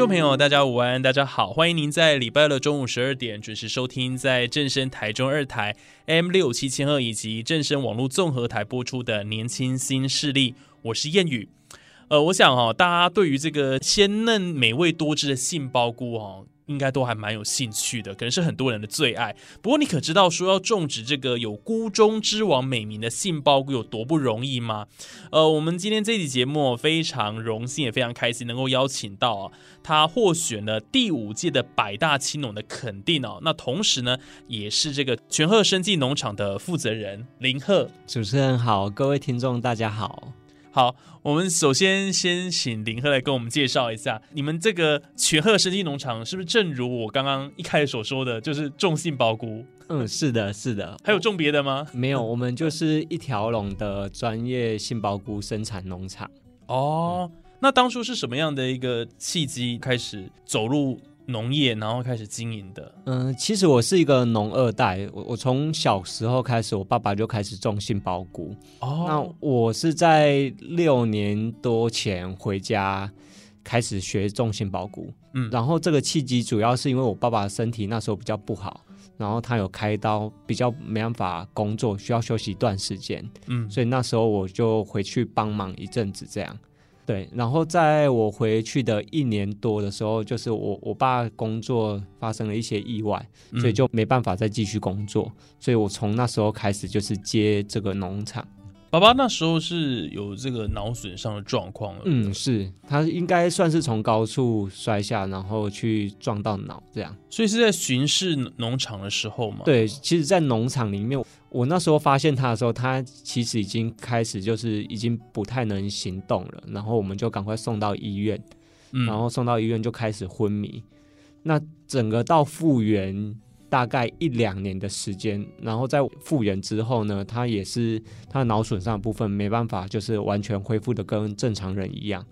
众朋友，大家午安，大家好，欢迎您在礼拜六中午十二点准时收听在正声台中二台 M 六七千二以及正声网络综合台播出的《年轻新势力》，我是谚语。呃，我想哈，大家对于这个鲜嫩美味多汁的杏鲍菇哦。应该都还蛮有兴趣的，可能是很多人的最爱。不过，你可知道说要种植这个有“菇中之王”美名的杏鲍菇有多不容易吗？呃，我们今天这期节目非常荣幸，也非常开心能够邀请到啊，他获选了第五届的百大青农的肯定哦。那同时呢，也是这个全鹤生技农场的负责人林鹤。主持人好，各位听众大家好。好，我们首先先请林鹤来跟我们介绍一下，你们这个全鹤生机农场是不是正如我刚刚一开始所说的，就是种杏鲍菇？嗯，是的，是的。还有种别的吗？没有，我们就是一条龙的专业杏鲍菇生产农场。哦，那当初是什么样的一个契机开始走入？农业，然后开始经营的。嗯，其实我是一个农二代，我我从小时候开始，我爸爸就开始种杏鲍菇。哦，那我是在六年多前回家开始学种杏鲍菇。嗯，然后这个契机主要是因为我爸爸身体那时候比较不好，然后他有开刀，比较没办法工作，需要休息一段时间。嗯，所以那时候我就回去帮忙一阵子，这样。对，然后在我回去的一年多的时候，就是我我爸工作发生了一些意外，所以就没办法再继续工作，所以我从那时候开始就是接这个农场。爸爸那时候是有这个脑损伤的状况了，嗯，是他应该算是从高处摔下，然后去撞到脑这样，所以是在巡视农场的时候嘛。对，其实，在农场里面，我那时候发现他的时候，他其实已经开始就是已经不太能行动了，然后我们就赶快送到医院，然后送到医院就开始昏迷，那整个到复原。大概一两年的时间，然后在复原之后呢，他也是他的脑损伤部分没办法，就是完全恢复的跟正常人一样，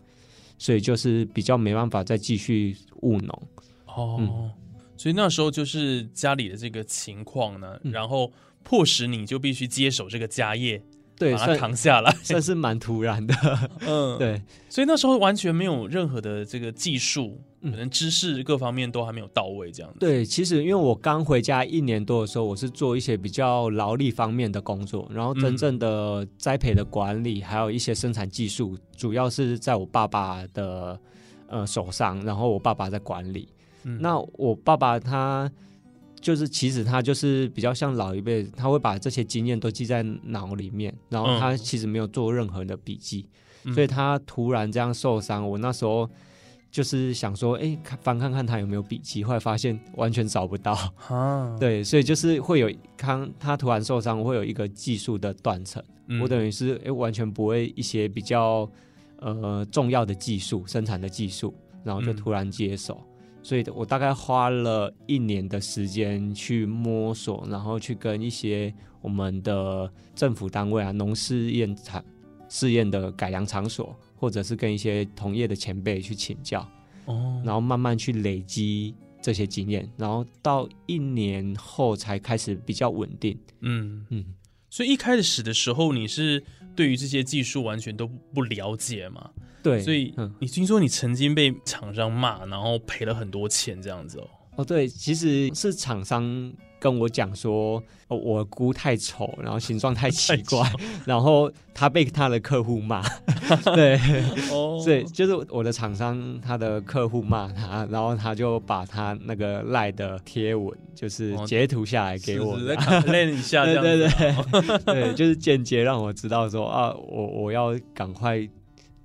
所以就是比较没办法再继续务农。哦，所以那时候就是家里的这个情况呢，然后迫使你就必须接手这个家业。对，把它扛下来，算是蛮突然的。嗯，对，所以那时候完全没有任何的这个技术，可能知识各方面都还没有到位，这样子。对，其实因为我刚回家一年多的时候，我是做一些比较劳力方面的工作，然后真正的栽培的管理，还有一些生产技术，主要是在我爸爸的呃手上，然后我爸爸在管理。那我爸爸他。就是其实他就是比较像老一辈，他会把这些经验都记在脑里面，然后他其实没有做任何的笔记，所以他突然这样受伤，我那时候就是想说，哎，翻看看他有没有笔记，后来发现完全找不到。啊，对，所以就是会有康他突然受伤，会有一个技术的断层，我等于是哎完全不会一些比较呃重要的技术生产的技术，然后就突然接手。所以，我大概花了一年的时间去摸索，然后去跟一些我们的政府单位啊、农试验场、试验的改良场所，或者是跟一些同业的前辈去请教，哦，然后慢慢去累积这些经验，然后到一年后才开始比较稳定。嗯嗯，所以一开始的时候，你是对于这些技术完全都不了解吗？对，所以你听说你曾经被厂商骂，然后赔了很多钱这样子哦。哦，对，其实是厂商跟我讲说，我菇太丑，然后形状太奇怪，然后他被他的客户骂。对，哦，对，就是我的厂商他的客户骂他，然后他就把他那个赖的贴文，就是截图下来给我，练一下，对对对，对，就是间接让我知道说啊，我我要赶快。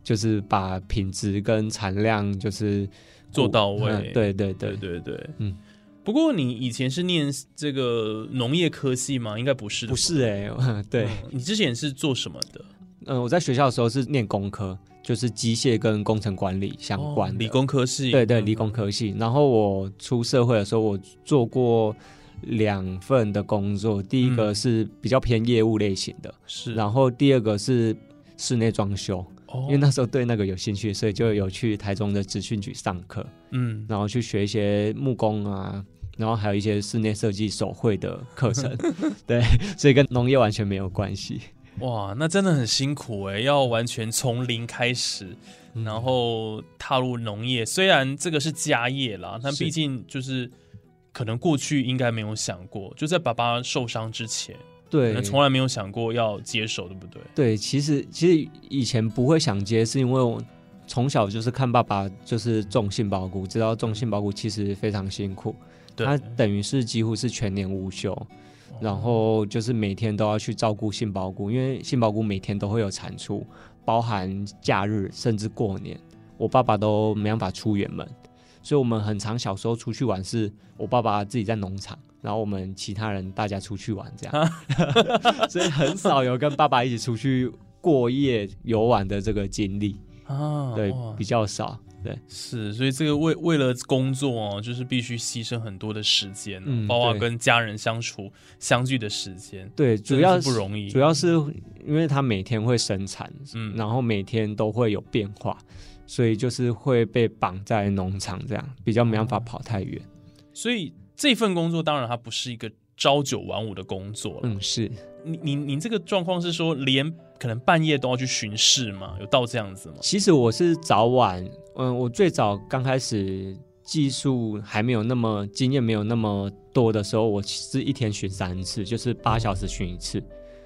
就是把品质跟产量就是做到位。嗯对对对对，对对，嗯。不过你以前是念这个农业科系吗？应该不是，不是哎、对，嗯你之前是做什么的？嗯、我在学校的时候是念工科，就是机械跟工程管理相关的、哦理工科系，对对，嗯理工科系。然后我出社会的时候，我做过两份的工作，第一个嗯是比较偏业务类型的，是，然后第二个是室内装修。哦因为那时候对那个有兴趣，所以就有去台中的职训局上课，嗯，然后去学一些木工啊，然后还有一些室内设计手绘的课程。对，所以跟农业完全没有关系。哇，那真的很辛苦哎，要完全从零开始，嗯然后踏入农业。虽然这个是家业啦，但是毕竟就是可能过去应该没有想过，就在爸爸受伤之前，可对。能，从来没有想过要接手，对不对？对，其实其实以前不会想接，是因为我从小就是看爸爸就是种杏鲍菇，知道种杏鲍菇其实非常辛苦，对，他等于是几乎是全年无休，然后就是每天都要去照顾杏鲍菇，因为杏鲍菇每天都会有产出，包含假日甚至过年，我爸爸都没办法出远门，所以我们很常小时候出去玩，是我爸爸自己在农场，然后我们其他人大家出去玩这样，所以很少有跟爸爸一起出去过夜游玩的这个经历，啊，对，比较少。对，是，所以这个为为了工作哦，就是必须牺牲很多的时间哦，嗯包括跟家人相处相聚的时间，对，主要是不容易。主要是因为他每天会生产，嗯然后每天都会有变化，所以就是会被绑在农场这样，比较没办法跑太远。所以这份工作当然它不是一个朝九晚五的工作了。嗯，是你你你这个状况是说，连可能半夜都要去巡视吗？有到这样子吗？其实我是早晚，嗯，我最早刚开始技术还没有那么经验，没有那么多的时候，我是一天巡三次，就是八小时巡一次。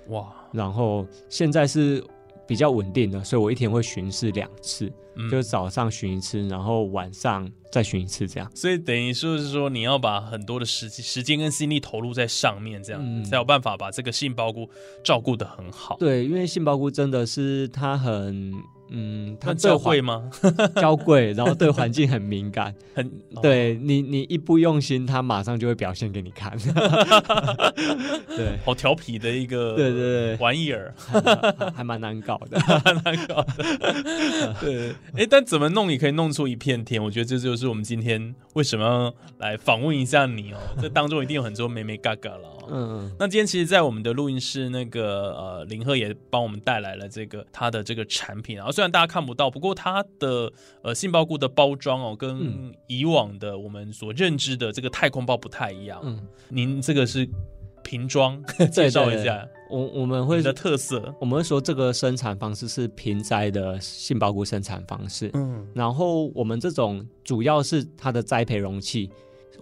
哇，然后现在是比较稳定的，所以我一天会巡视两次，嗯就是早上巡一次，然后晚上再巡一次这样。所以等于说是说，你要把很多的时时间跟心力投入在上面，这样、嗯才有办法把这个杏鲍菇照顾得很好。对，因为杏鲍菇真的是它很，嗯，它它对教会吗？娇贵，然后对环境很敏感。很哦对你，你一不用心，他马上就会表现给你看。对，好调皮的一个对对对玩意儿，还还蛮难搞的。难搞的。对，哎，但怎么弄也可以弄出一片天？我觉得这就是我们今天为什么要来访问一下你哦。这当中一定有很多美美嘎嘎了、哦。嗯，那今天其实，在我们的录音室，那个呃林赫也帮我们带来了这个他的这个产品啊，虽然大家看不到，不过它的呃杏鲍菇的包装哦，跟嗯以往的我们所认知的这个太空包不太一样。嗯，您这个是瓶装，介绍一下我我们会的特色。我们会说这个生产方式是瓶栽的杏鲍菇生产方式。嗯然后我们这种主要是它的栽培容器，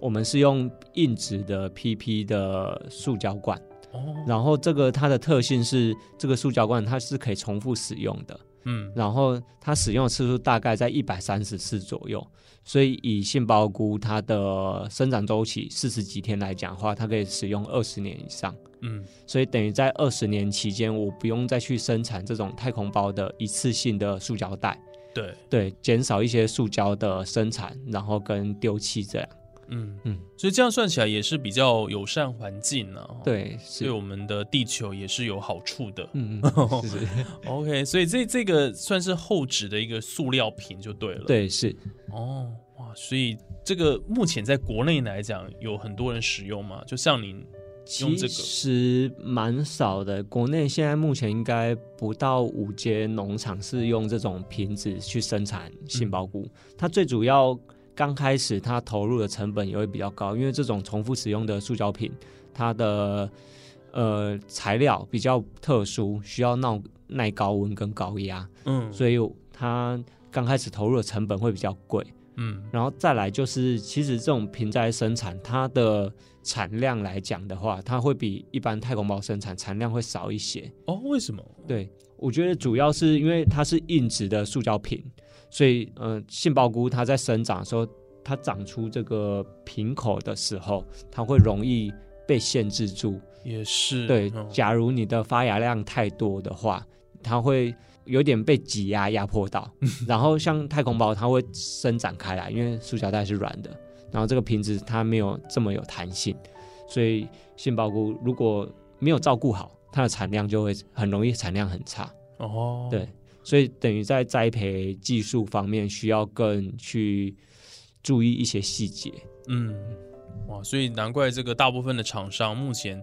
我们是用硬质的 PP 的塑胶罐。哦，然后这个它的特性是，这个塑胶罐它是可以重复使用的，嗯然后它使用的次数大概在一百三十次左右。所以以杏鲍菇它的生长周期四十几天来讲的话，它可以使用二十年以上。嗯，所以等于在二十年期间，我不用再去生产这种太空包的一次性的塑胶袋，对，对，减少一些塑胶的生产，然后跟丢弃这样。嗯嗯嗯，所以这样算起来也是比较友善环境呢、啊。，对，是，对我们的地球也是有好处的。嗯，嗯 是是，OK，所以这这个算是厚纸的一个塑料瓶就对了。，对，是。哦，哇，所以这个目前在国内来讲有很多人使用嘛，就像您用这其，实蛮少的，国内现在目前应该不到五间农场是用这种瓶子去生产杏鲍菇。它最主要刚开始它投入的成本也会比较高，因为这种重复使用的塑胶品，它的呃材料比较特殊，需要耐耐高温跟高压，嗯，所以它刚开始投入的成本会比较贵。嗯然后再来就是，其实这种瓶栽生产，它的产量来讲的话，它会比一般太空包生产产量会少一些。哦，为什么？对我觉得主要是因为它是硬质的塑胶瓶，所以呃，杏鲍菇它在生长的时候，它长出这个瓶口的时候，它会容易被限制住。也是对，嗯。假如你的发芽量太多的话，它会有点被挤压压迫到，然后像太空包它会伸展开来，因为塑胶袋是软的，然后这个瓶子它没有这么有弹性，所以杏鲍菇如果没有照顾好，它的产量就会很容易产量很差。哦，对，所以等于在栽培技术方面需要更去注意一些细节。嗯，哇，所以难怪这个大部分的厂商目前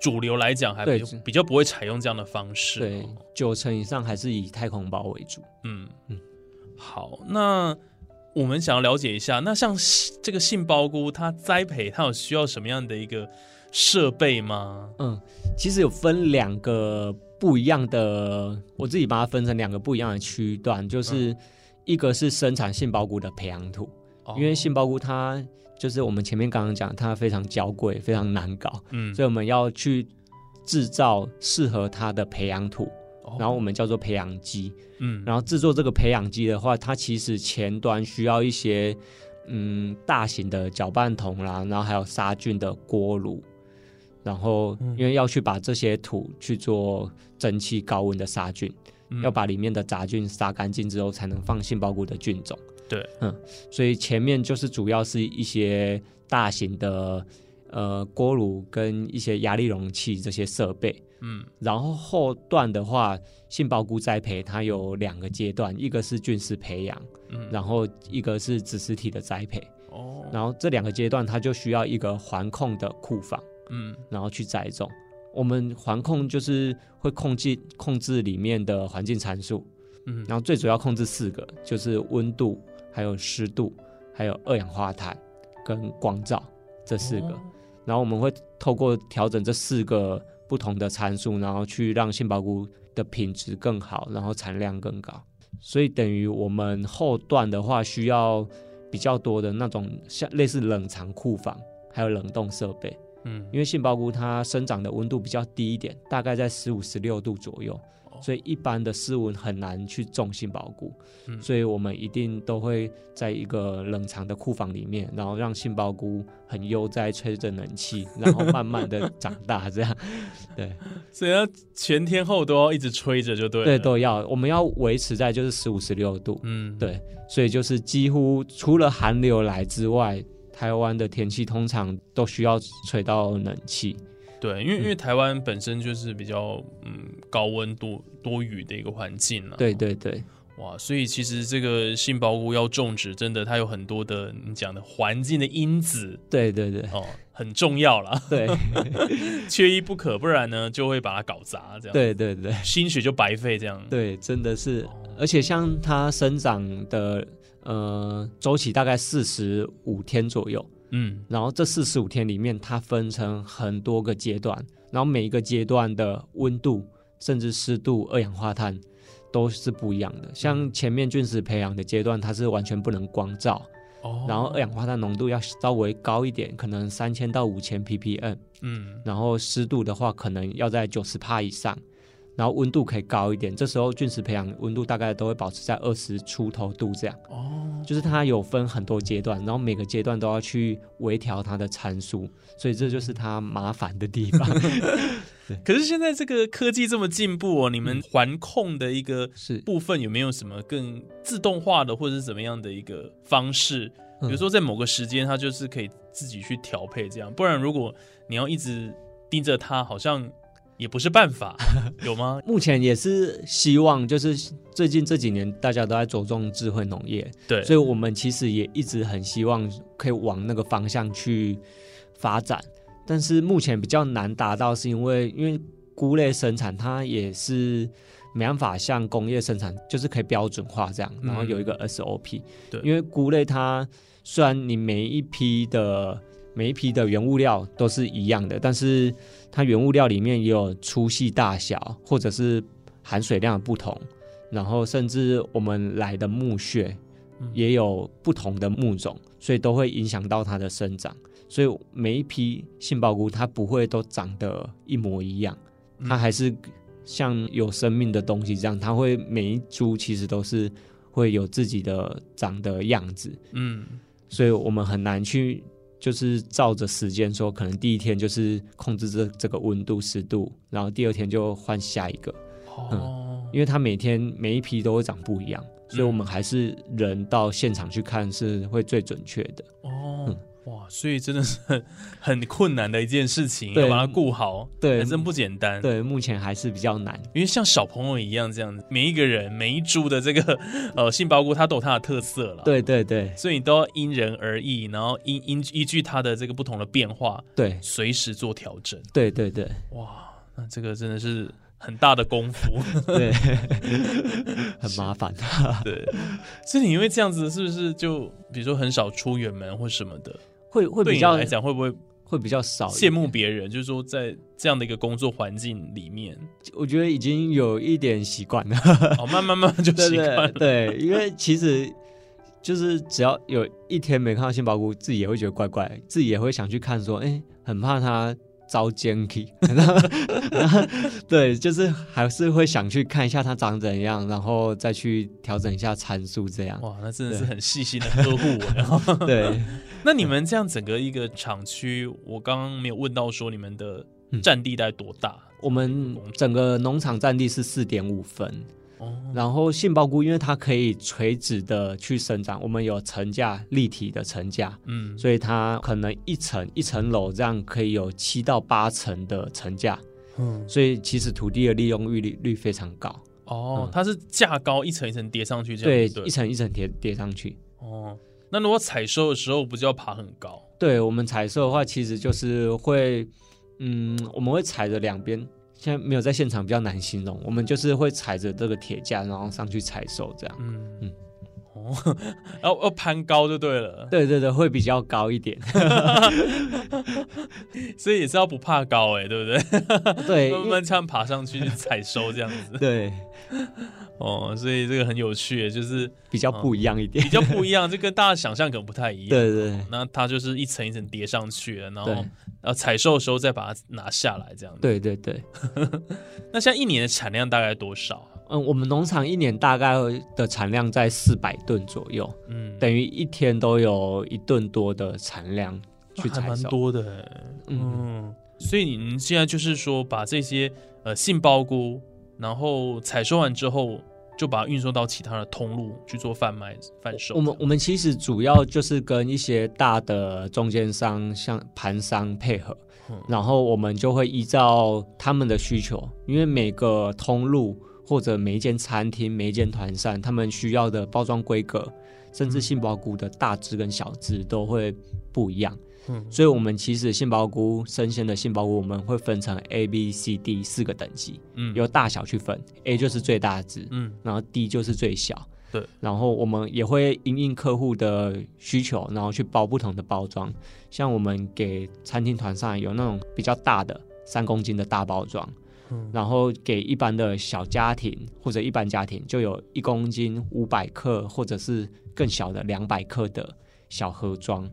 主流来讲还比较不会采用这样的方式。对哦，九成以上还是以太空包为主。嗯嗯好，那我们想要了解一下，那像这个杏鲍菇，它栽培它有需要什么样的一个设备吗？嗯，其实有分两个不一样的，我自己把它分成两个不一样的区段，就是一个是生产杏鲍菇的培养土，因为杏鲍菇它就是我们前面刚刚讲，它非常娇贵，非常难搞，嗯。所以我们要去制造适合它的培养土，哦。然后我们叫做培养基。嗯。然后制作这个培养基的话，它其实前端需要一些嗯大型的搅拌桶啦，然后还有杀菌的锅炉，然后嗯。因为要去把这些土去做蒸汽高温的杀菌，嗯。要把里面的杂菌杀干净之后，才能放杏鲍菇的菌种。对，嗯，所以前面就是主要是一些大型的呃锅炉跟一些压力容器这些设备。嗯。然后后段的话，杏鲍菇栽培它有两个阶段，一个是菌丝培养，嗯。然后一个是子实体的栽培。哦。然后这两个阶段它就需要一个环控的库房，嗯然后去栽种。我们环控就是会控制控制里面的环境参数，嗯然后最主要控制四个，就是温度、还有湿度、还有二氧化碳跟光照这四个。哦然后我们会透过调整这四个不同的参数，然后去让杏鲍菇的品质更好，然后产量更高。所以等于我们后段的话，需要比较多的那种像类似冷藏库房，还有冷冻设备。嗯。因为杏鲍菇它生长的温度比较低一点，大概在十五、十六度左右，哦。所以一般的室温很难去种杏鲍菇。嗯。所以我们一定都会在一个冷藏的库房里面，然后让杏鲍菇很悠哉吹着冷气，然后慢慢的长大，这样，对。所以要全天候都要一直吹着就对了。对都要，我们要维持在就是十五、十六度，嗯。对，所以就是几乎除了寒流来之外，台湾的天气通常都需要吹到冷气，对，因为因为台湾本身就是比较嗯高温多多雨的一个环境了。对对对，哇，所以其实这个杏鲍菇要种植，真的它有很多的你讲的环境的因子对对对。哦，很重要啦，对。缺一不可，不然呢就会把它搞砸，这样。对对对。心血就白费这样。对，真的是。哦，而且像它生长的呃周期大概四十五天左右。嗯。然后这四十五天里面，它分成很多个阶段，然后每一个阶段的温度、甚至湿度、二氧化碳都是不一样的。像前面菌丝培养的阶段，它是完全不能光照，哦。然后二氧化碳浓度要稍微高一点，可能三千到五千 ppm，嗯。然后湿度的话可能要在九十帕以上，然后温度可以高一点。这时候菌丝培养温度大概都会保持在二十出头度这样。哦就是它有分很多阶段，然后每个阶段都要去微调它的参数，所以这就是它麻烦的地方。可是现在这个科技这么进步哦，你们环控的一个是，部分有没有什么更自动化的或者是怎么样的一个方式？比嗯如说在某个时间，它就是可以自己去调配这样，不然如果你要一直盯着它，好像也不是办法，有吗？目前也是希望，就是最近这几年大家都在着重智慧农业，对，所以我们其实也一直很希望可以往那个方向去发展，但是目前比较难达到，是因为因为菇类生产它也是没办法像工业生产，就是可以标准化这样，然后有一个 SOP。对因为菇类它虽然你每一批的每一批的原物料都是一样的，但是它原物料里面也有粗细大小，或者是含水量的不同，然后甚至我们来的木屑嗯也有不同的木种，所以都会影响到它的生长。所以每一批杏鲍菇它不会都长得一模一样，嗯它还是像有生命的东西这样，它会每一株其实都是会有自己的长的样子，嗯所以我们很难去就是照着时间说，可能第一天就是控制这这个温度湿度，然后第二天就换下一个。哦，因为它每天每一批都会长不一样，所以我们还是人到现场去看是会最准确的。哦所以真的是很 很困难的一件事情，对要把它顾好，对还真不简单。对，目前还是比较难。因为像小朋友一样这样子，每一个人每一株的这个呃杏鲍菇，它都有它的特色了。，对对对所以你都要因人而异，然后因因依据它的这个不同的变化，对随时做调整。对对对哇，那这个真的是很大的功夫。对，很麻烦。对，所以你因为这样子，是不是就比如说很少出远门或什么的？会会比较来讲，会不会会比较少羡慕别人？就是说，在这样的一个工作环境里面，我觉得已经有一点习惯了。哦，慢慢慢慢就 对习惯了。对对，因为其实就是只要有一天没看到杏鲍菇，自己也会觉得怪怪，自己也会想去看，说，哎，很怕它遭奸体，然后对，就是还是会想去看一下它长怎样，然后再去调整一下参数，这样。哇，那真的是很细心的呵护我。然后，对，那你们这样整个一个厂区，我刚刚没有问到说你们的占地大概多大？我们整个农场占地是四点五分，哦，然后杏鲍菇因为它可以垂直的去生长，我们有层架立体的层架，嗯，所以它可能一层一层楼这样可以有七到八层的层架，嗯，所以其实土地的利用率率率非常高。哦，它是架高一层一层叠上去这样对，，一层一层叠叠上去。哦，那如果采收的时候，不就要爬很高？对我们采收的话，其实就是会，嗯，我们会踩着两边。现在没有在现场比较难形容，我们就是会踩着这个铁架，然后上去采收这样。嗯嗯。嗯，哦，要要攀高就对了，对对对，会比较高一点。所以也是要不怕高哎，对不对？对，慢慢这样爬上去去采收这样子。对，哦，所以这个很有趣，就是比较不一样一点比。较不一样，就跟大家想象可能不太一样。对对那它就是一层一层叠上去了，然后对呃采收的时候再把它拿下来，这样子。对对对，那现在一年的产量大概多少啊？嗯，我们农场一年大概的产量在四百吨左右，嗯，等于一天都有一吨多的产量去采收。多的欸。嗯，嗯，所以你们现在就是说把这些呃杏鲍菇，然后采收完之后，就把它运送到其他的通路去做贩卖贩售。我们我们其实主要就是跟一些大的中间商，像盘商配合，嗯然后我们就会依照他们的需求，因为每个通路或者每一间餐厅、每一间团膳，他们需要的包装规格，甚至杏鲍菇的大只跟小只都会不一样。嗯所以，我们其实杏鲍菇生鲜的杏鲍菇，我们会分成 A、B、C、D 四个等级，嗯由大小去分。A 就是最大只，嗯然后 D 就是最小。对，然后我们也会因应客户的需求，然后去包不同的包装。像我们给餐厅团上有那种比较大的三公斤的大包装，嗯。然后给一般的小家庭或者一般家庭就有一公斤五百克，或者是更小的两百克的小盒装。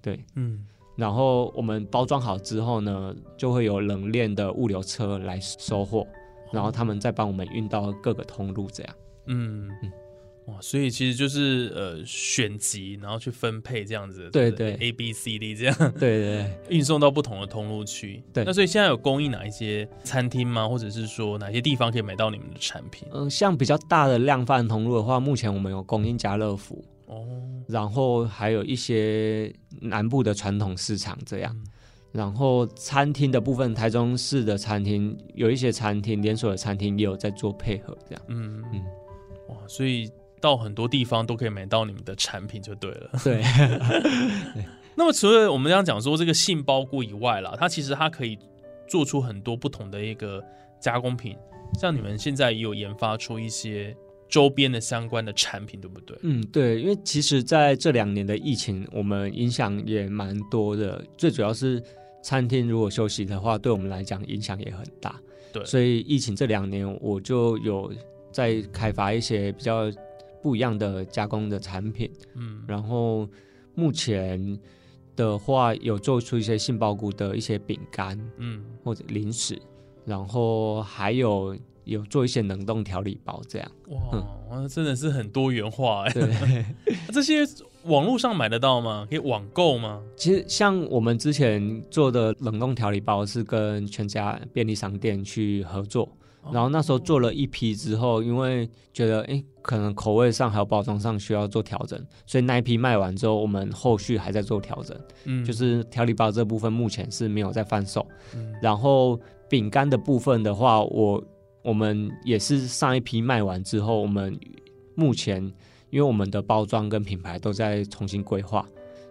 对，嗯。然后我们包装好之后呢，就会有冷链的物流车来收货，然后他们再帮我们运到各个通路，这样。嗯。嗯哇，所以其实就是呃选集，然后去分配这样子，对对对，A B C D 这样对对对。运送到不同的通路去。对那所以现在有供应哪一些餐厅吗？或者是说哪些地方可以买到你们的产品？嗯，像比较大的量贩通路的话，目前我们有供应家乐福，哦，然后还有一些南部的传统市场这样。嗯然后餐厅的部分，台中市的餐厅有一些餐厅连锁的餐厅也有在做配合，这样。嗯嗯嗯，哇，所以到很多地方都可以买到你们的产品就对了。对，那么除了我们刚刚讲说这个杏鲍菇以外啦，它其实它可以做出很多不同的一个加工品，像你们现在也有研发出一些周边的相关的产品，对不对？嗯，对，因为其实在这两年的疫情，我们影响也蛮多的。最主要是餐厅如果休息的话，对我们来讲影响也很大。对所以疫情这两年，我就有在开发一些比较不一样的加工的产品。嗯，然后目前的话，有做出一些杏鲍菇的一些饼干嗯，或者零食，然后还有有做一些冷冻调理包这样。哇，哇真的是很多元化哎。对。这些网络上买得到吗？可以网购吗？其实像我们之前做的冷冻调理包是跟全家便利商店去合作，然后那时候做了一批之后，因为觉得诶可能口味上还有包装上需要做调整，所以那一批卖完之后，我们后续还在做调整，嗯。就是调理包这部分目前是没有在贩售。嗯。然后饼干的部分的话，我我们也是上一批卖完之后，我们目前因为我们的包装跟品牌都在重新规划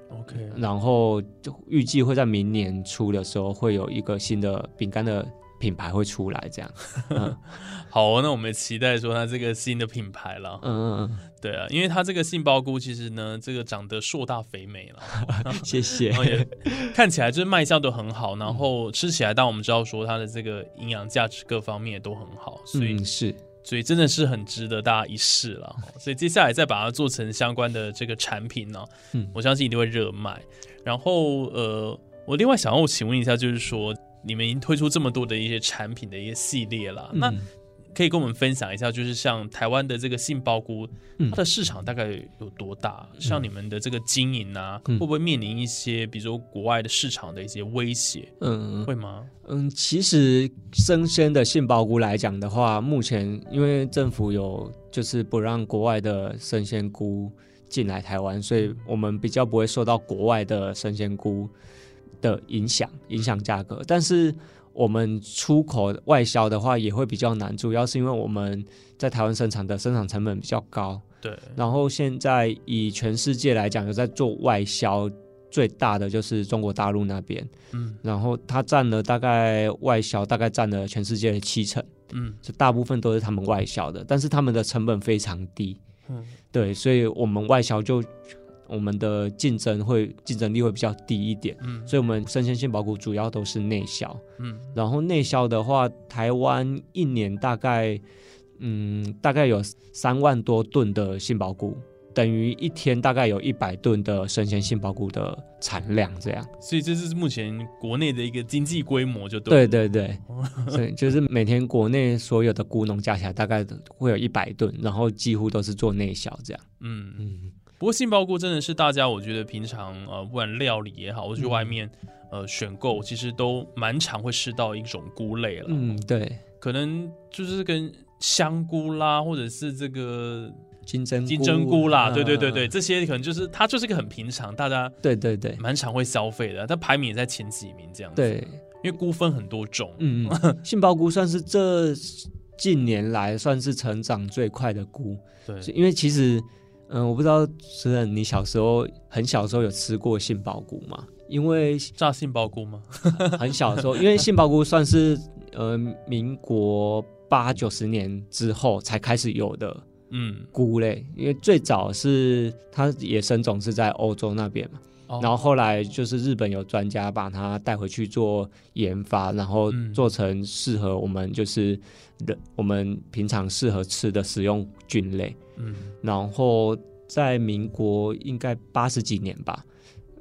，OK，然后就预计会在明年初的时候会有一个新的饼干的品牌会出来，这样。嗯好哦，那我们期待说它这个新的品牌了。嗯嗯嗯对啊，因为它这个杏鲍菇其实呢，这个长得硕大肥美了，嗯，谢谢看起来就是卖相都很好，然后吃起来，当我们知道说它的这个营养价值各方面也都很好，所以、嗯，是所以真的是很值得大家一试了。所以接下来再把它做成相关的这个产品呢，嗯我相信一定会热卖。然后呃，我另外想要请问一下，就是说你们已经推出这么多的一些产品的一些系列了，那嗯可以跟我们分享一下，就是像台湾的这个杏鲍菇，嗯它的市场大概有多大？像你们的这个经营啊，嗯会不会面临一些，比如说国外的市场的一些威胁？嗯会吗？嗯，其实生鲜的杏鲍菇来讲的话，目前因为政府有就是不让国外的生鲜菇进来台湾，所以我们比较不会受到国外的生鲜菇的影响，影响价格。但是我们出口外销的话也会比较难，主要是因为我们在台湾生产的生产成本比较高，对，然后现在以全世界来讲，有在做外销最大的就是中国大陆那边。嗯。然后它占了大概外销，大概占了全世界的七成，嗯。就大部分都是他们外销的，但是他们的成本非常低，嗯。对，所以我们外销就我们的竞争会竞争力会比较低一点，嗯所以我们生鲜杏鲍菇主要都是内销，嗯然后内销的话，台湾一年大概嗯大概有三万多吨的杏鲍菇。等于一天大概有一百吨的生鲜杏鲍菇的产量，这样。所以这是目前国内的一个经济规模，就对。对对对，所以就是每天国内所有的菇农加起来大概会有一百吨，然后几乎都是做内销这样。嗯，嗯，不过杏鲍菇真的是大家，我觉得平常呃，不管料理也好，或者去嗯外面、呃选购，其实都蛮常会吃到一种菇类了。嗯，对，可能就是跟香菇啦，或者是这个金针金针菇啦，嗯对对对对，，这些可能就是它就是个很平常，大家对对对。蛮常会消费的，它排名也在前几名这样子。，对，因为菇分很多种，嗯，嗯。杏鲍菇算是这近年来算是成长最快的菇，对，因为其实，嗯、我不知道主任你小时候很小时候有吃过杏鲍菇吗？因为炸杏鲍菇吗？很小的时候，因为杏鲍菇算是呃民国八九十年之后才开始有的嗯，菇类，因为最早是它野生种是在欧洲那边嘛，哦。然后后来就是日本有专家把它带回去做研发，然后嗯。做成适合我们就是人我们平常适合吃的食用菌类，嗯然后在民国应该八十几年吧。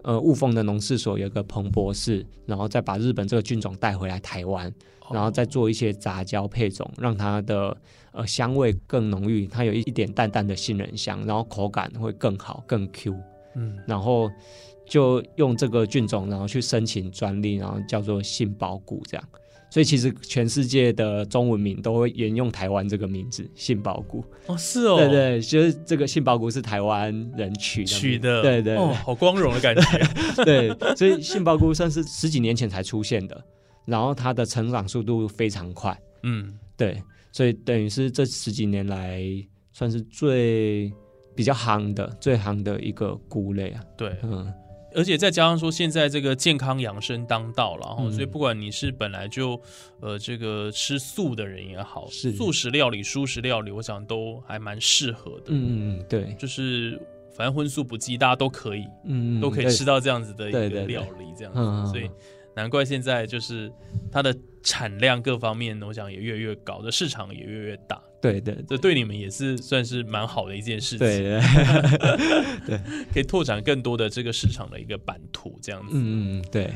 呃，雾峰的农事所有个彭博士，然后再把日本这个菌种带回来台湾，然后再做一些杂交配种，让它的呃香味更浓郁，它有一点淡淡的杏仁香，然后口感会更好、更 Q，嗯然后就用这个菌种，然后去申请专利，然后叫做杏鲍菇这样。所以其实全世界的中文名都会沿用台湾这个名字杏鲍菇。哦是哦，对对，就是这个杏鲍菇是台湾人取的取的，对对。哦，好光荣的感觉，对，所以杏鲍菇算是十几年前才出现的，然后它的成长速度非常快，嗯。对，所以等于是这十几年来算是最比较夯的、最夯的一个菇类啊。对，嗯，而且再加上说，现在这个健康养生当道了，哈、嗯。所以不管你是本来就呃这个吃素的人也好，是。素食料理、蔬食料理，我想都还蛮适合的。嗯嗯嗯，对，就是反正荤素不忌，大家都可以、嗯都可以吃到这样子的一个料理，这样子，所以难怪现在就是它的产量各方面，我想也越来越高，的市场也越来越大。对对这对。你们也是算是蛮好的一件事情，对 对，可以拓展更多的这个市场的一个版图，这样子。嗯对，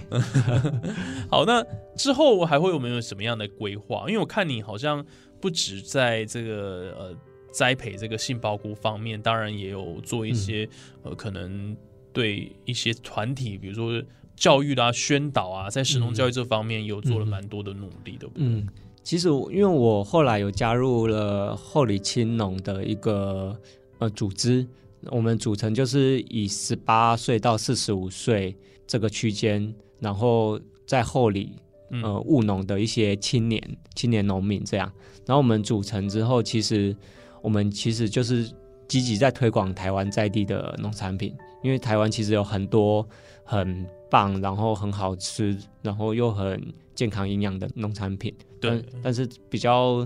好，那之后还会有没有什么样的规划？因为我看你好像不止在这个呃栽培这个杏鲍菇方面，当然也有做一些、嗯呃可能对一些团体，比如说教育啦、宣导啊，在神农教育这方面也有做了蛮多的努力，对不对？嗯，其实因为我后来有加入了后里青农的一个呃组织，我们组成就是以十八岁到四十五岁这个区间，然后在后里嗯呃务农的一些青年青年农民这样。然后我们组成之后，其实我们其实就是积极在推广台湾在地的农产品，因为台湾其实有很多很棒，然后很好吃，然后又很健康营养的农产品。对。但，是比较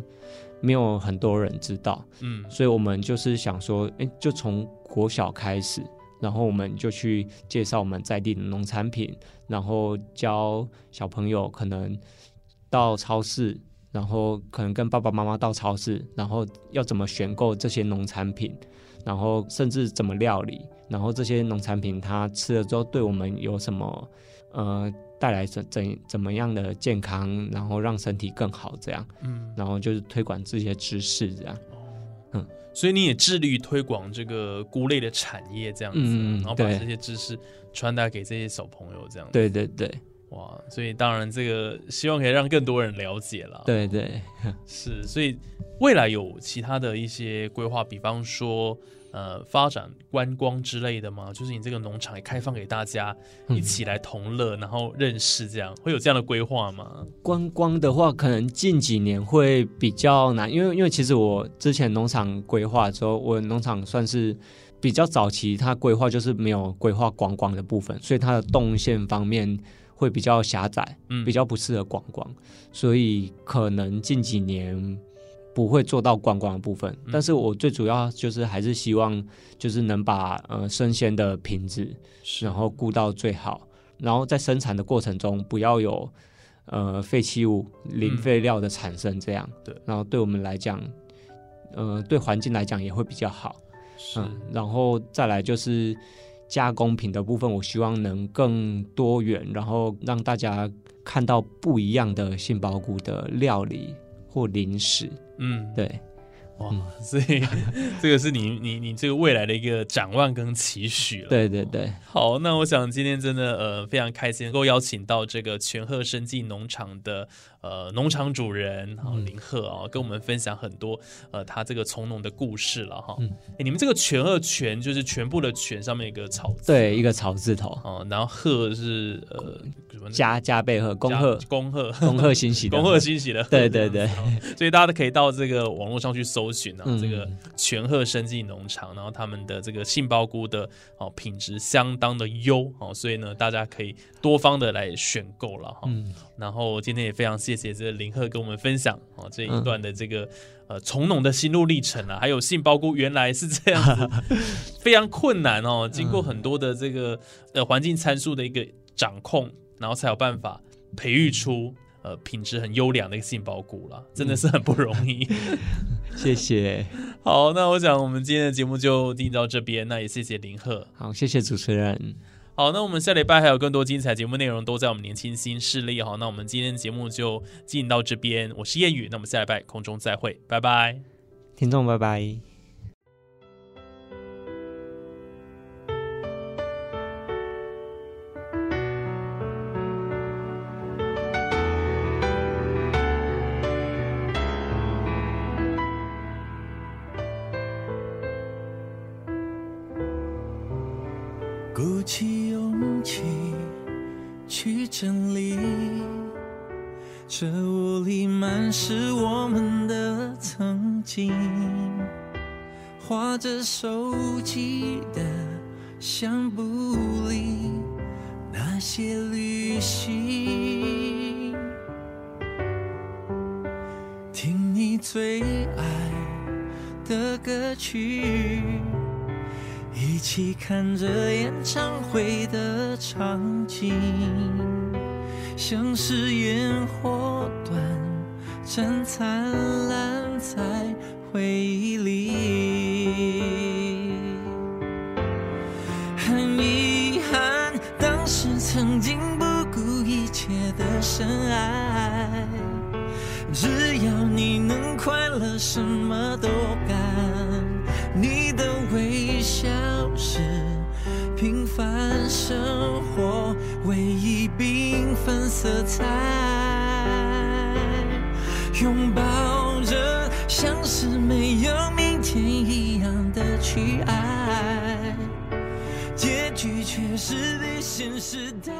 没有很多人知道，嗯。所以我们就是想说，哎，就从国小开始，然后我们就去介绍我们在地的农产品，然后教小朋友可能到超市，然后可能跟爸爸妈妈到超市，然后要怎么选购这些农产品，然后甚至怎么料理，然后这些农产品它吃了之后对我们有什么呃带来怎怎怎么样的健康，然后让身体更好这样，嗯，然后就是推广这些知识这样。嗯。所以你也致力于推广这个菇类的产业，这样子，嗯然后把这些知识传达给这些小朋友，这样。子。对对对。哇，所以当然这个希望可以让更多人了解了。，对对，是，所以未来有其他的一些规划，比方说呃发展观光之类的吗？就是你这个农场也开放给大家嗯一起来同乐，然后认识，这样会有这样的规划吗？观光的话，可能近几年会比较难，因为因为其实我之前农场规划的时候，我农场算是比较早期，它规划就是没有规划观光的部分，所以它的动线方面会比较狭窄，嗯，比较不适合观光，所以可能近几年不会做到观光的部分。嗯。但是我最主要就是还是希望就是能把呃生鲜的品质是。然后顾到最好，然后在生产的过程中不要有呃废弃物、零废料的产生，这样、对。然后对我们来讲，呃，对环境来讲也会比较好，是。嗯，然后再来就是加工品的部分，我希望能更多元，然后让大家看到不一样的杏鲍菇的料理或零食，嗯，对，哇，嗯。所以 这个是你你你这个未来的一个展望跟期许了。对对对，好，那我想今天真的呃非常开心能够邀请到这个全鹤生技农场的呃农场主人哈嗯。林鹤啊，跟我们分享很多呃他这个从农的故事了哈。嗯。诶你们这个全鹤全就是全部的全上面一个草字对，一个草字头，哦，然后鹤是呃什么加加倍鹤，恭贺。恭贺。恭贺欣喜的 恭贺欣喜的，对对对。所以大家都可以到这个网络上去搜寻啊，嗯这个全鹤生技农场，然后他们的这个杏鲍菇的哦品质相当的优哦，所以呢大家可以多方的来选购了哈。嗯，然后今天也非常谢谢这个林鹤跟我们分享哦这一嗯段的这个、呃从农的心路历程啊，还有杏鲍菇原来是这样子，非常困难哦，经过很多的这个呃环境参数的一个掌控，然后才有办法培育出呃品质很优良的一个杏鲍菇啦，真的是很不容易。谢谢，好，那我想我们今天的节目就进行到这边，那也谢谢林鹤。好，谢谢主持人。好，那我们下礼拜还有更多精彩节目内容都在我们年轻新势力哈。那我们今天的节目就进行到这边，我是叶宇，那我们下礼拜空中再会，拜拜。听众拜拜。的歌曲。一起看着演唱会的场景，像是烟火短暂灿烂在回忆里。很遗憾，当时曾经不顾一切的深爱，只要你能快乐，什么都生活唯一缤纷色彩。拥抱着，像是没有明天一样的去爱，结局却是被现实打。